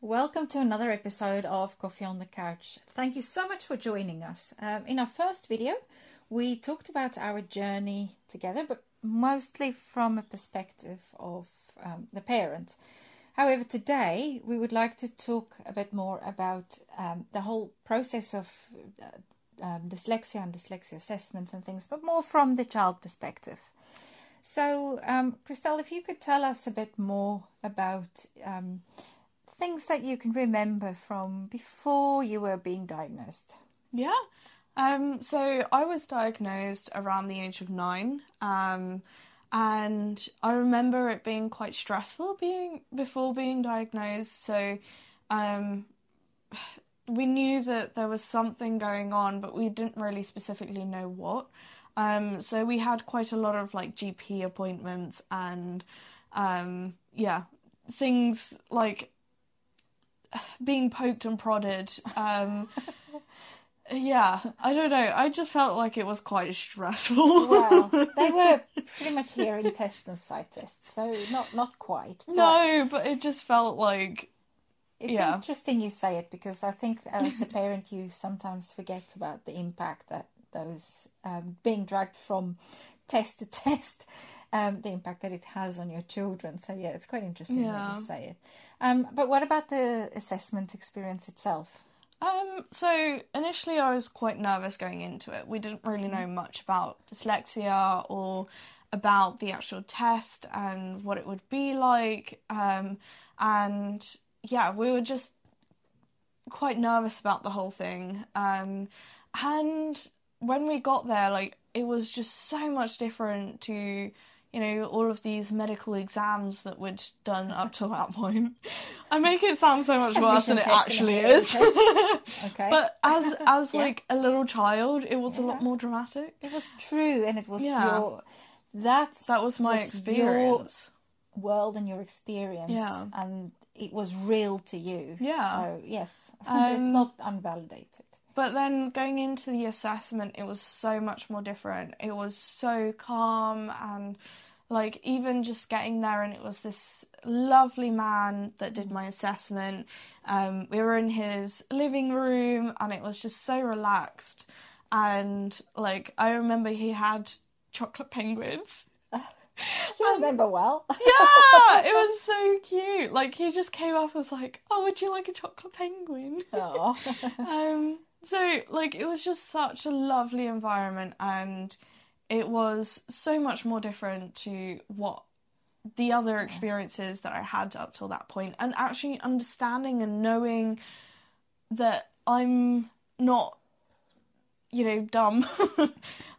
Welcome to another episode of Coffee on the Couch. Thank you so much for joining us. Um, in our first video, we talked about our journey together, but mostly from a perspective of um, the parent. However, today we would like to talk a bit more about um, the whole process of uh, um, dyslexia and dyslexia assessments and things, but more from the child perspective. So, um, Christel, if you could tell us a bit more about um, things that you can remember from before you were being diagnosed. Yeah. Um, so I was diagnosed around the age of nine. Um, and I remember it being quite stressful being before being diagnosed. So um, we knew that there was something going on, but we didn't really specifically know what. Um, so we had quite a lot of like GP appointments and um, yeah, things like being poked and prodded. Um, yeah, I don't know. I just felt like it was quite stressful. well, they were pretty much hearing tests and sight tests, so not not quite. But no, but it just felt like. It's yeah. interesting you say it because I think as a parent you sometimes forget about the impact that those um, being dragged from test to test, um, the impact that it has on your children. So yeah, it's quite interesting yeah. when you say it. Um, but what about the assessment experience itself? Um, so initially I was quite nervous going into it. We didn't really know much about dyslexia or about the actual test and what it would be like. Um, and yeah, we were just quite nervous about the whole thing. Um, and when we got there, like it was just so much different to you know, all of these medical exams that we'd done up to that point. I make it sound so much worse than it actually is. okay. But as as yeah. like a little child, it was yeah. a lot more dramatic. It was true, and it was yeah. your that's that was my was experience, world and your experience, yeah, and it was real to you. Yeah. So yes, um, it's not unvalidated. But then going into the assessment, it was so much more different. It was so calm and like even just getting there and it was this lovely man that did my assessment. Um, we were in his living room and it was just so relaxed. And like I remember he had chocolate penguins. You remember well. yeah, it was so cute. Like he just came up and was like, "Oh, would you like a chocolate penguin?" Oh. um, so like it was just such a lovely environment and it was so much more different to what the other experiences that I had up till that point. And actually understanding and knowing that I'm not you know dumb.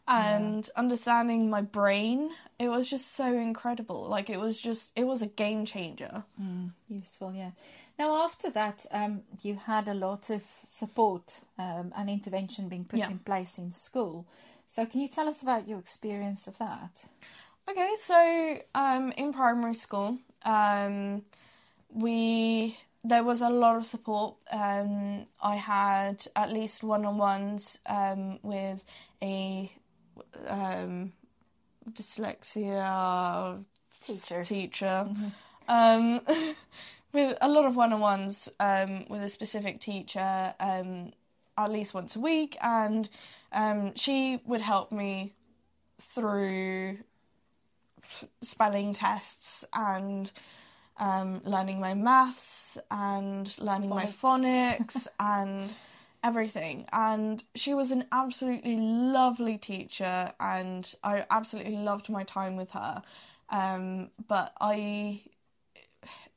And yeah. understanding my brain it was just so incredible. Like it was just it was a game changer. Mm, useful yeah now, after that, um, you had a lot of support um, and intervention being put yeah. in place in school. So, can you tell us about your experience of that? Okay, so um, in primary school, um, we there was a lot of support. Um, I had at least one-on-ones um, with a dyslexia teacher. Teacher. Mm-hmm. with a lot of one-on-ones um, with a specific teacher um, at least once a week and um, she would help me through spelling tests and um, learning my maths and learning phonics. my phonics and everything and she was an absolutely lovely teacher and i absolutely loved my time with her um, but i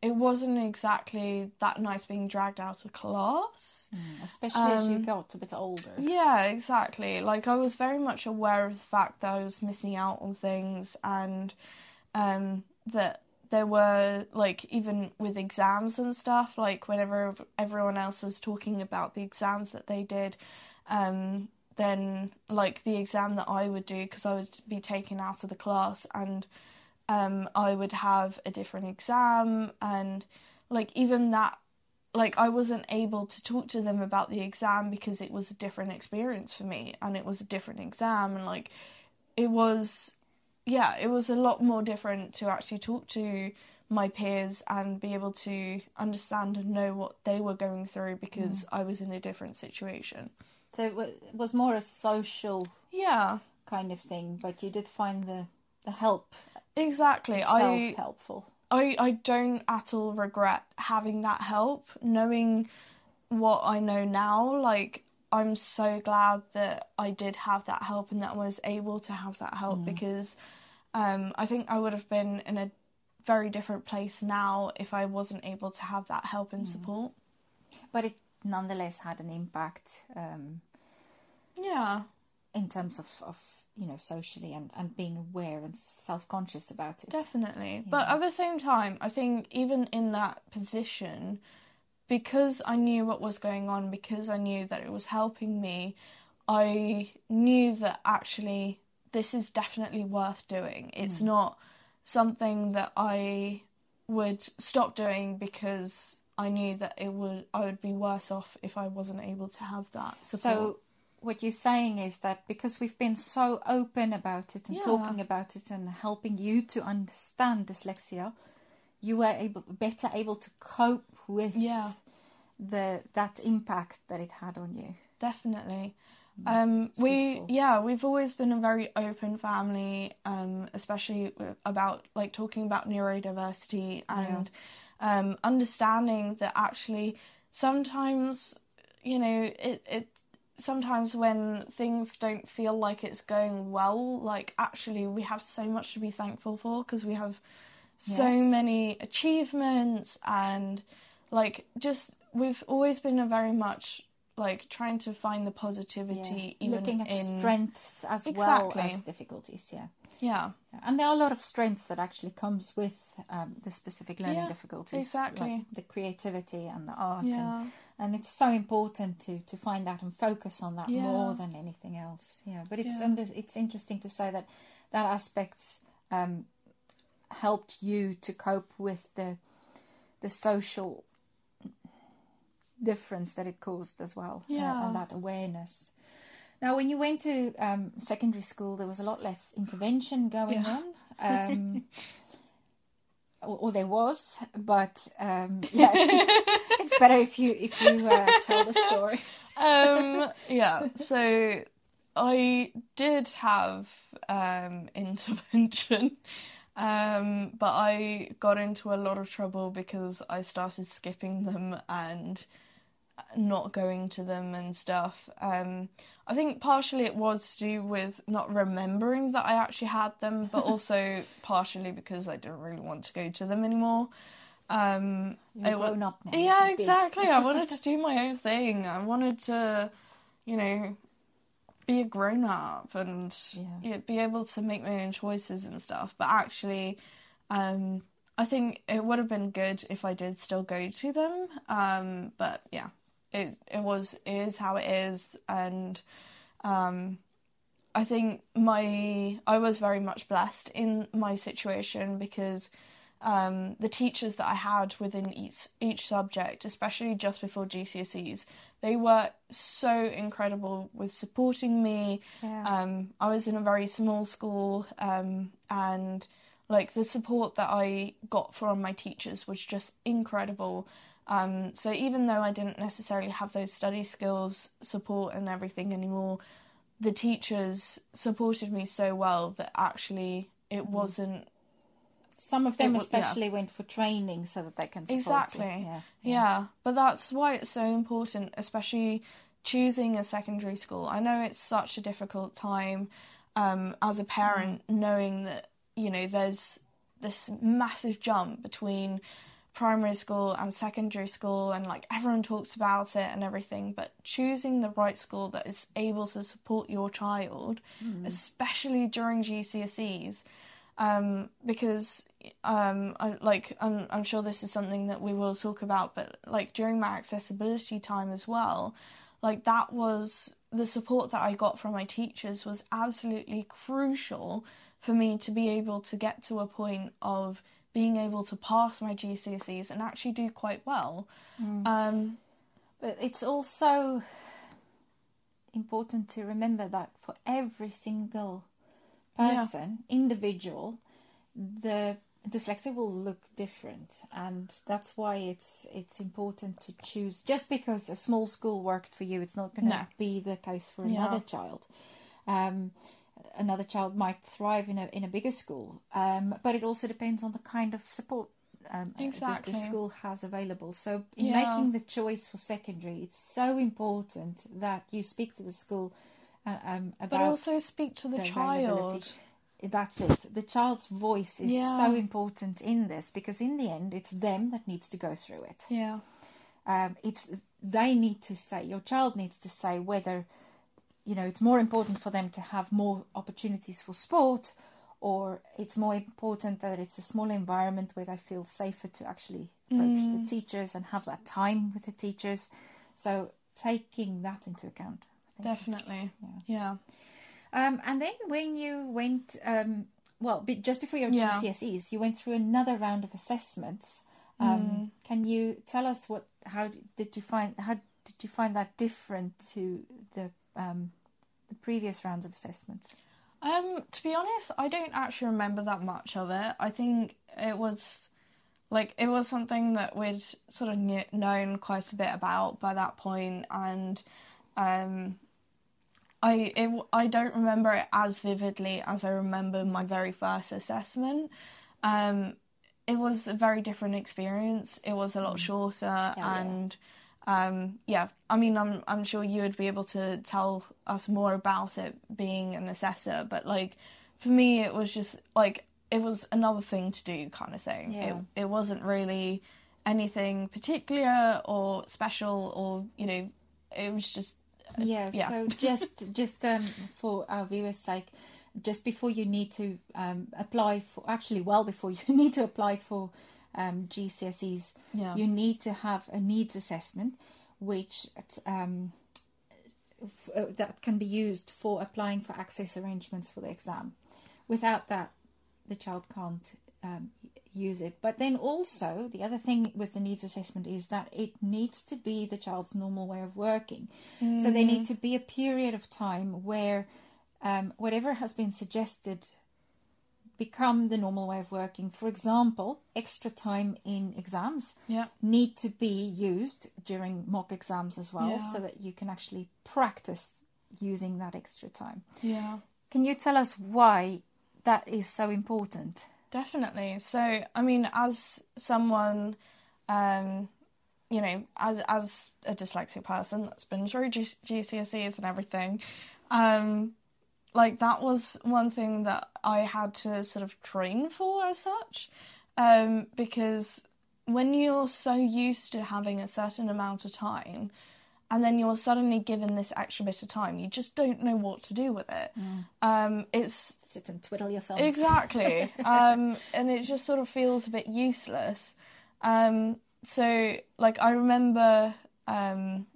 it wasn't exactly that nice being dragged out of class. Mm, especially um, as you um, got a bit older. Yeah, exactly. Like I was very much aware of the fact that I was missing out on things and um, that there were like even with exams and stuff, like whenever everyone else was talking about the exams that they did, um, then like the exam that I would do because I would be taken out of the class and um, I would have a different exam, and like even that, like I wasn't able to talk to them about the exam because it was a different experience for me, and it was a different exam, and like it was, yeah, it was a lot more different to actually talk to my peers and be able to understand and know what they were going through because I was in a different situation. So it it was more a social Yeah, kind of thing, but you did find the the help exactly. I helpful. I I don't at all regret having that help, knowing what I know now. Like I'm so glad that I did have that help and that I was able to have that help because um, I think I would have been in a very different place now if I wasn't able to have that help and support. But it nonetheless had an impact um, Yeah, in terms of, of you know socially and, and being aware and self conscious about it. Definitely. But at the same time, I think even in that position, because I knew what was going on, because I knew that it was helping me, I knew that actually this is definitely worth doing. It's mm. not something that I would stop doing because I knew that it would I would be worse off if I wasn't able to have that support. So what you're saying is that because we've been so open about it and Yeah. talking about it and helping you to understand dyslexia, you were able better able to cope with yeah. the that impact that it had on you. definitely um we useful. yeah we've always been a very open family um especially about like talking about neurodiversity and um understanding that actually sometimes you know it it sometimes when things don't feel like it's going well like actually we have so much to be thankful for because we have so Yes. many achievements and like just we've always been a very much like trying to find the positivity even Looking at in strengths as Exactly. well as difficulties, yeah. yeah And there are a lot of strengths that actually comes with um, the specific learning Yeah, difficulties, exactly. like the creativity and the art, and, yeah and it's so important to to find that and focus on that Yeah. more than anything else. Yeah, but it's Yeah. under, it's interesting to say that that aspects um, helped you to cope with the the social difference that it caused as well, uh, and that awareness. Now, when you went to um, secondary school, there was a lot less intervention going Yeah. on. Um, or, or there was, but um, yeah, it's better if you if you uh, tell the story. um yeah so i did have um intervention um but i got into a lot of trouble because i started skipping them and not going to them and stuff um i think partially it was to do with not remembering that i actually had them but also partially because i didn't really want to go to them anymore um You're grown up now. yeah, exactly. I wanted to do my own thing. I wanted to, you know, be a grown up and yeah, be able to make my own choices and stuff. But actually, um, I think it would have been good if I did still go to them. Um, but yeah, it it was is how it is, and um, I think my I was very much blessed in my situation because um, the teachers that I had within each each subject, especially just before GCSEs, they were so incredible with supporting me. Yeah. Um, I was in a very small school, um, and like the support that I got from my teachers was just incredible. Um, so even though I didn't necessarily have those study skills, support, and everything anymore, the teachers supported me so well that actually it Mm-hmm. wasn't Some of them wa- yeah. especially went for training so that they can support Exactly. You. Yeah. Yeah, but that's why it's so important, especially choosing a secondary school. I know it's such a difficult time um, as a parent, knowing that you know there's this massive jump between primary school and secondary school, and like everyone talks about it and everything. But choosing the right school that is able to support your child, especially during GCSEs, um, because um, I, like I'm, I'm sure this is something that we will talk about, but like during my accessibility time as well, like that was the support that I got from my teachers was absolutely crucial for me to be able to get to a point of being able to pass my GCSEs and actually do quite well. Um, But it's also important to remember that for every single Yeah. person, individual, the dyslexia will look different, and that's why it's it's important to choose. Just because a small school worked for you, it's not going to No. be the case for Yeah. another child. Um, another child might thrive in a in a bigger school, um, but it also depends on the kind of support um, uh, the- the school has available. So, in Yeah. making the choice for secondary, it's so important that you speak to the school uh, um, about But also speak to the the child. That's it. The child's voice is Yeah. so important in this because in the end, it's them that needs to go through it. Yeah. Um, it's they need to say. Your child needs to say whether you know it's more important for them to have more opportunities for sport, or it's more important that it's a small environment where they feel safer to actually approach the teachers and have that time with the teachers. So taking that into account, Definitely. yeah. Yeah. Um, and then when you went, um, well, be, just before your Yeah. GCSEs, you went through another round of assessments. Um, Can you tell us what? How did you find? How did you find that different to the um, the previous rounds of assessments? Um, to be honest, I don't actually remember that much of it. I think it was like it was something that we'd sort of knew, known quite a bit about by that point, and um, I it, I don't remember it as vividly as I remember my very first assessment. Um, it was a very different experience. It was a lot shorter, yeah. and um, yeah, I mean, I'm I'm sure you would be able to tell us more about it being an assessor, but like for me, it was just like it was another thing to do, kind of thing. Yeah. It it wasn't really anything particular or special, or you know, it was just Yeah. yeah. So just just um, for our viewers' sake, just before you need to um, apply for, actually, well before you need to apply for um, GCSEs, Yeah. you need to have a needs assessment, which um, f- uh, that can be used for applying for access arrangements for the exam. Without that, the child can't um, use it. But then also, the other thing with the needs assessment is that it needs to be the child's normal way of working. So there need to be a period of time where um, whatever has been suggested become the normal way of working. For example, extra time in exams yeah. need to be used during mock exams as well, Yeah. so that you can actually practice using that extra time. Yeah. Can you tell us why that is so important? Definitely. So, I mean, as someone, um, you know, as as a dyslexic person that's been through G- GCSEs and everything, um, like that was one thing that I had to sort of train for as such, um, because when you're so used to having a certain amount of time, and then you're suddenly given this extra bit of time, you just don't know what to do with it. Um, it's Sit and twiddle yourself. Exactly. um, and it just sort of feels a bit useless. Um, so, like, I remember um,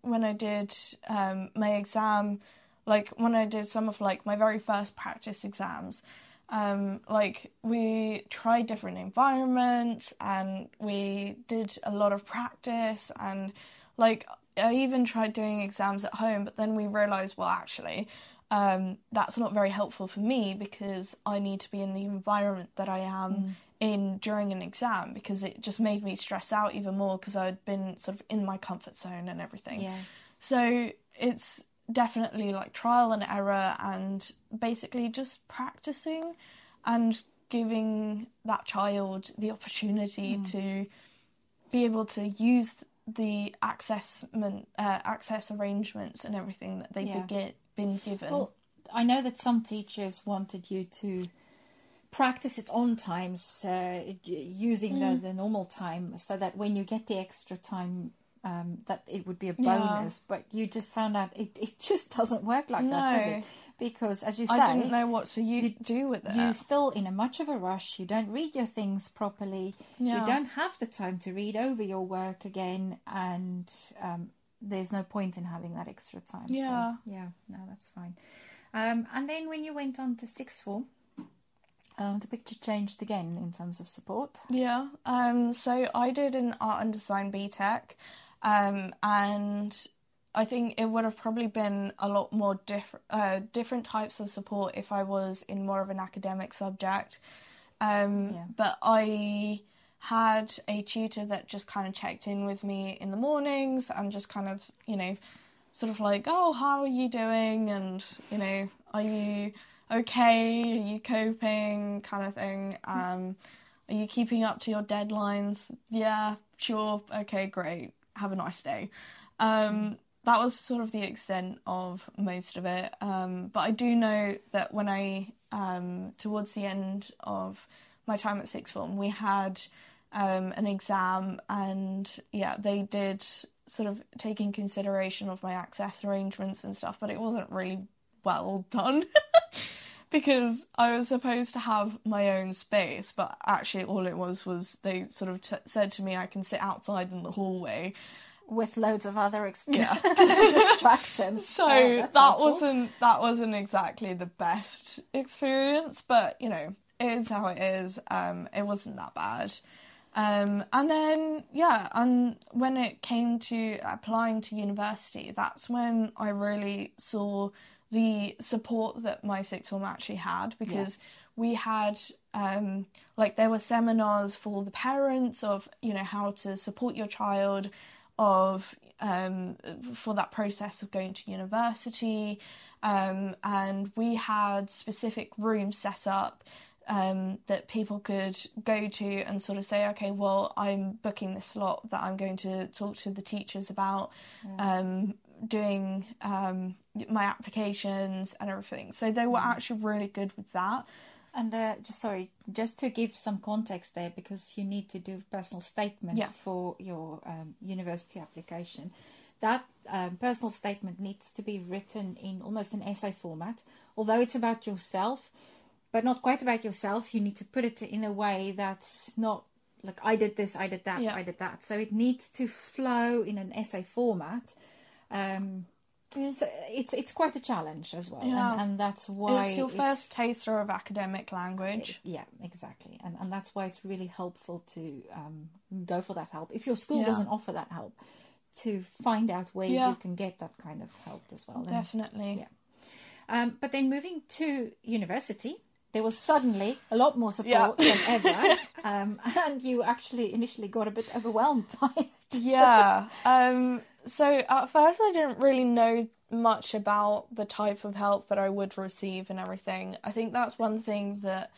when I did um, my exam, like, when I did some of, like, my very first practice exams, um, like, we tried different environments and we did a lot of practice and, like, I even tried doing exams at home, but then we realised, well, actually, um, that's not very helpful for me because I need to be in the environment that I am in during an exam because it just made me stress out even more because I'd been sort of in my comfort zone and everything. Yeah. So it's definitely like trial and error and basically just practicing and giving that child the opportunity to be able to use the accessment uh, access arrangements and everything that they've Yeah. been, been given. Well, I know that some teachers wanted you to practice it on times uh, using the, the normal time so that when you get the extra time um, that it would be a Yeah. bonus but you just found out it, it just doesn't work like that does it because as you say I didn't know what to u- you- do with it. you're still in a much of a rush you don't read your things properly Yeah. you don't have the time to read over your work again and um, there's no point in having that extra time Yeah. so yeah no that's fine um, and then when you went on to sixth form um, the picture changed again in terms of support Yeah. Um, so I did an art and design BTEC, um, and I think it would have probably been a lot more different, uh, different types of support if I was in more of an academic subject. Um, Yeah. But I had a tutor that just kind of checked in with me in the mornings and just kind of, you know, sort of like, oh, how are you doing? And, you know, are you okay? Are you coping? Kind of thing. Um, are you keeping up to your deadlines? Yeah, sure. Okay, great. Have a nice day. Um, that was sort of the extent of most of it. Um, but I do know that when I, um, towards the end of my time at sixth form, we had um, an exam, and yeah, they did sort of take in consideration of my access arrangements and stuff, but it wasn't really well done. because I was supposed to have my own space, but actually all it was was they sort of t- said to me I can sit outside in the hallway. With loads of other ex- Yeah. distractions. So Oh, that helpful. wasn't that wasn't exactly the best experience, but you know it is how it is. Um, it wasn't that bad. Um, and then yeah, and when it came to applying to university, that's when I really saw the support that my sixth form actually had because we had um, like there were seminars for the parents of you know how to support your child of um, for that process of going to university. Um, and we had specific rooms set up um, that people could go to and sort of say, okay, well, I'm booking this slot that I'm going to talk to the teachers about, um, doing um, my applications and everything. So they were actually really good with that. And uh, just sorry, just to give some context there, because you need to do a personal statement Yeah. for your um, university application. That um, personal statement needs to be written in almost an essay format. Although it's about yourself, but not quite about yourself, you need to put it in a way that's not like I did this, I did that, Yeah. I did that. So it needs to flow in an essay format. Um, so it's it's quite a challenge as well, Yeah. and, and that's why it's your it's- first taster of academic language. yeah, exactly, and and that's why it's really helpful to um, go for that help. If your school Yeah. doesn't offer that help, to find out where Yeah. you can get that kind of help as well. And, Definitely. yeah. um, but then moving to university, there was suddenly a lot more support than ever, um, and you actually initially got a bit overwhelmed by it. yeah. Um, so at first, I didn't really know much about the type of help that I would receive and everything. I think that's one thing that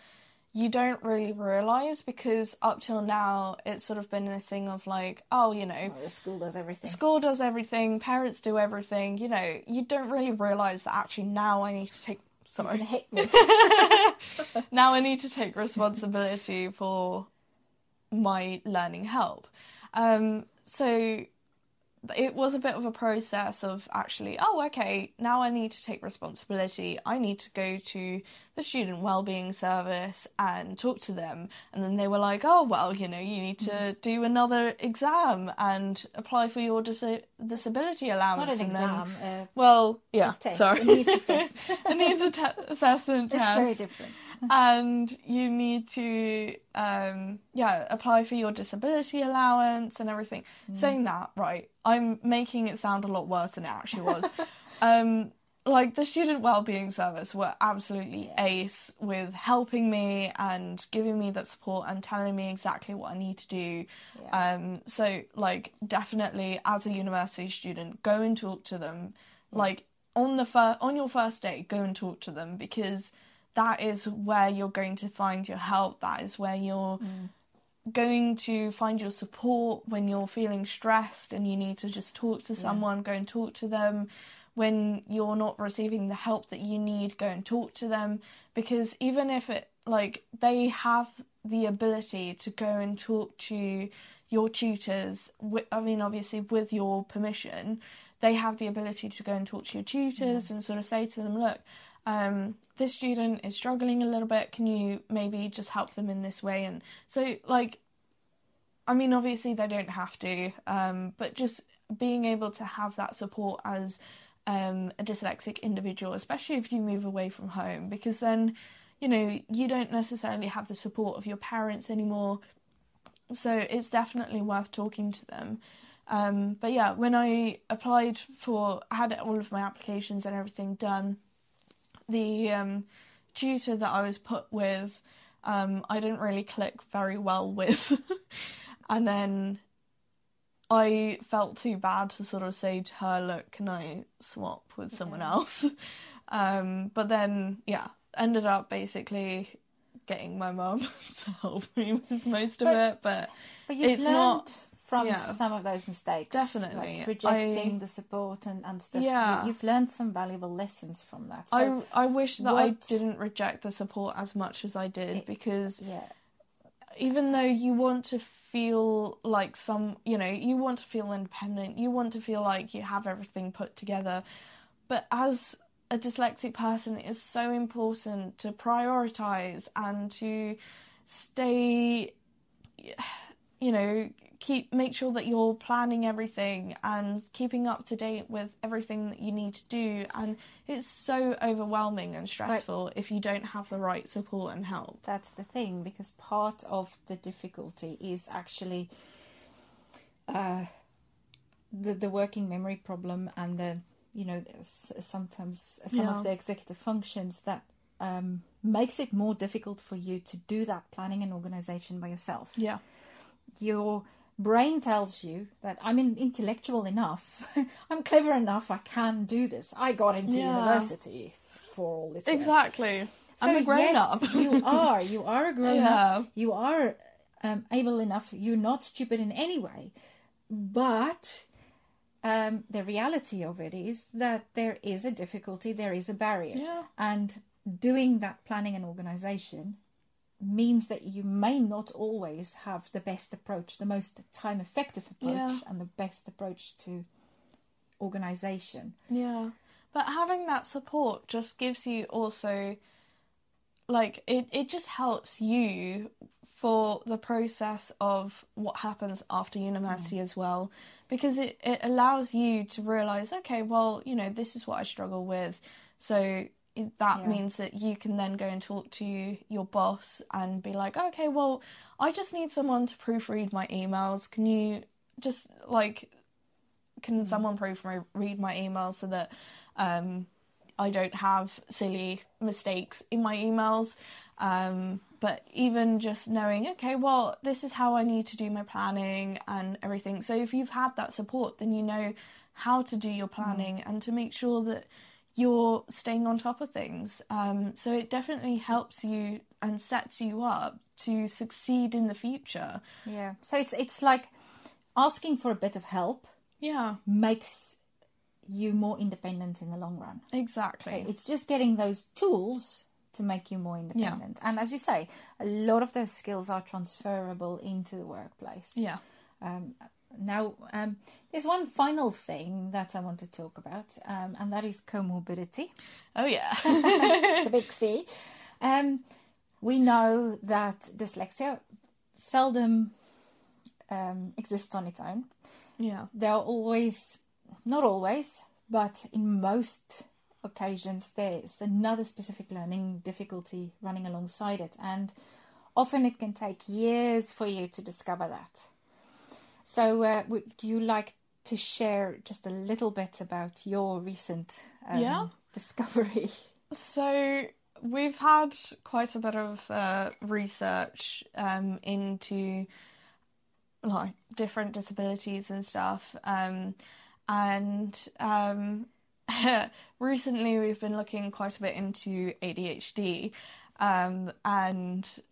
you don't really realize because up till now, it's sort of been this thing of like, oh, you know, Oh, the school does everything. school does everything, parents do everything. You know, you don't really realize that actually now I need to take. Sorry. hit me. now I need to take responsibility for my learning help. Um, so it was a bit of a process of actually, oh, okay, now I need to take responsibility. I need to go to the student wellbeing service and talk to them. And then they were like, oh, well, you know, you need to do another exam and apply for your dis- disability allowance. Not an and then- exam. Uh, well, yeah, test. sorry. A needs assessment. a needs te- assessment it's test very different. And you need to um yeah apply for your disability allowance and everything. Saying that right i'm making it sound a lot worse than it actually was. Um like the student wellbeing service were absolutely ace with helping me and giving me that support and telling me exactly what i need to do. Um so like definitely as a university student go and talk to them. Like on the fir- on your first day go and talk to them because that is where you're going to find your help. That is where you're mm. going to find your support when you're feeling stressed and you need to just talk to someone go and talk to them. When you're not receiving the help that you need go and talk to them. Because even if it like they have the ability to go and talk to your tutors i mean obviously with your permission they have the ability to go and talk to your tutors and sort of say to them look um, this student is struggling a little bit. Can you maybe just help them in this way? And so like i mean obviously they don't have to um, but just being able to have that support as um, a dyslexic individual especially if you move away from home because then you know you don't necessarily have the support of your parents anymore. So it's definitely worth talking to them. Um, but yeah when i applied for had all of my applications and everything done the um, tutor that I was put with um, I didn't really click very well with. and then I felt too bad to sort of say to her, look, can I swap with someone else? Um, but then, yeah, ended up basically getting my mum to help me with most of But- it. But But It's learned not- from yeah. some of those mistakes. Definitely. Like rejecting I- the support and, and stuff. Yeah. You, you've learned some valuable lessons from that. So, I I wish that I didn't reject the support as much as I did It- because yeah. even though you want to feel like some you know you want to feel independent you want to feel like you have everything put together but as a dyslexic person it is so important to prioritize and to stay you know keep make sure that you're planning everything and keeping up to date with everything that you need to do and it's so overwhelming and stressful if you don't have the right support and help That's the thing, because part of the difficulty is actually uh, the the working memory problem and the you know sometimes some Yeah. of the executive functions that um, makes it more difficult for you to do that planning and organization by yourself. yeah Your brain tells you that I'm in- intellectual enough, I'm clever enough, I can do this. I got into Yeah. university for all this. work." Exactly. I'm a So, grown yes, up. you are. You are a grown Yeah. up. You are um, able enough. You're not stupid in any way. But um, the reality of it is that there is a difficulty. There is a barrier. Yeah. And doing that planning and organization means that you may not always have the best approach, the most time effective approach, Yeah. and the best approach to organization. Yeah. But having that support just gives you also like it, it just helps you for the process of what happens after university mm. as well because it, it allows you to realize okay well you know this is what i struggle with so that Yeah. means that you can then go and talk to your boss and be like okay well i just need someone to proofread my emails can you just like can someone proofread read my emails so that um, I don't have silly mistakes in my emails. Um, but even just knowing, okay, well, this is how I need to do my planning and everything. So if you've had that support, then you know how to do your planning and to make sure that you're staying on top of things. Um, so it definitely helps you and sets you up to succeed in the future. Yeah. So it's it's like asking for a bit of help Yeah, makes you more independent in the long run. So exactly. it's just getting those tools to make you more independent. And as you say, a lot of those skills are transferable into the workplace. yeah. Um, now, um, there's one final thing that I want to talk about, um, and that is comorbidity, Oh, yeah. the big C. Um, we know that dyslexia seldom um, exists on its own. yeah. there are always, not always, but in most occasions, there's another specific learning difficulty running alongside it, and often it can take years for you to discover that. So, uh, would you like to share just a little bit about your recent um, Yeah. discovery? So we've had quite a bit of uh, research um, into like different disabilities and stuff, um, and um, recently we've been looking quite a bit into ADHD, um, and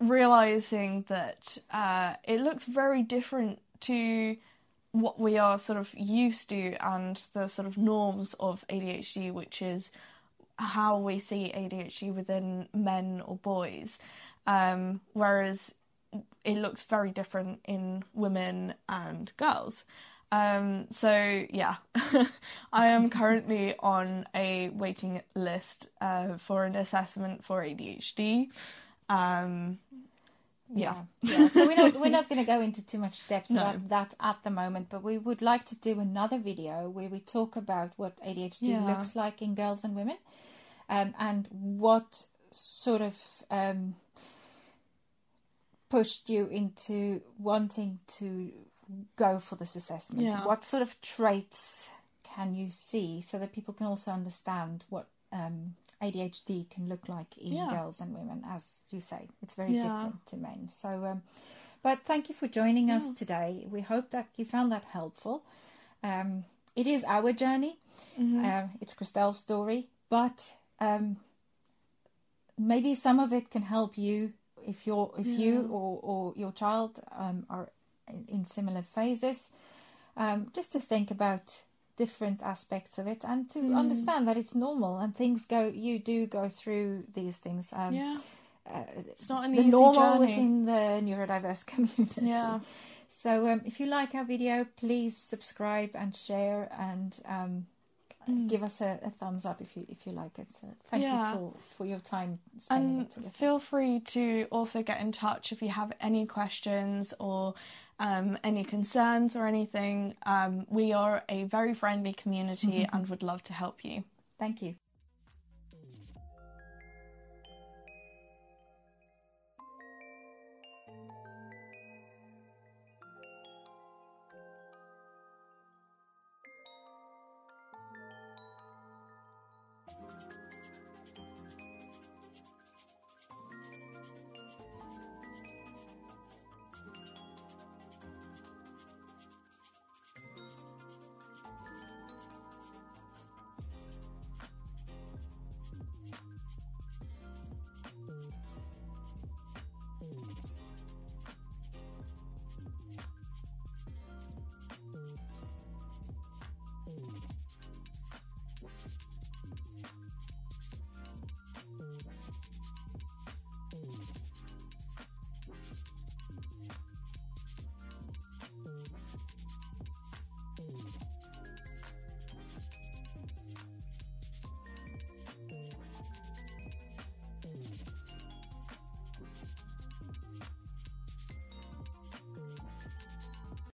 realizing that uh, it looks very different to what we are sort of used to and the sort of norms of ADHD, which is how we see ADHD within men or boys, um, whereas it looks very different in women and girls. Um, so yeah, I am currently on a waiting list uh, for an assessment for ADHD. Um, yeah. yeah. So we're not we're not going to go into too much depth No. about that at the moment, but we would like to do another video where we talk about what ADHD Yeah. looks like in girls and women, um, and what sort of um, pushed you into wanting to go for this assessment. Yeah. What sort of traits can you see so that people can also understand what um, ADHD can look like in Yeah. girls and women, as you say. It's very Yeah. different to men. So, um, but thank you for joining us today. We hope that you found that helpful. Um, it is our journey. Mm-hmm. Um, it's Christel's story, but um, maybe some of it can help you if you're if you or, or your child um, are in, in similar phases. Um, just to think about different aspects of it and to Mm. understand that it's normal and things go. You do go through these things. Um, yeah. uh, It's not an the easy normal journey. within the neurodiverse community. Yeah. So um, if you like our video, please subscribe and share and um, give us a, a thumbs up if you if you like it. So thank Mm. Yeah. you for, for your time spending And feel us. free to also get in touch if you have any questions or um, any concerns or anything. Um, we are a very friendly community and would love to help you. Thank you.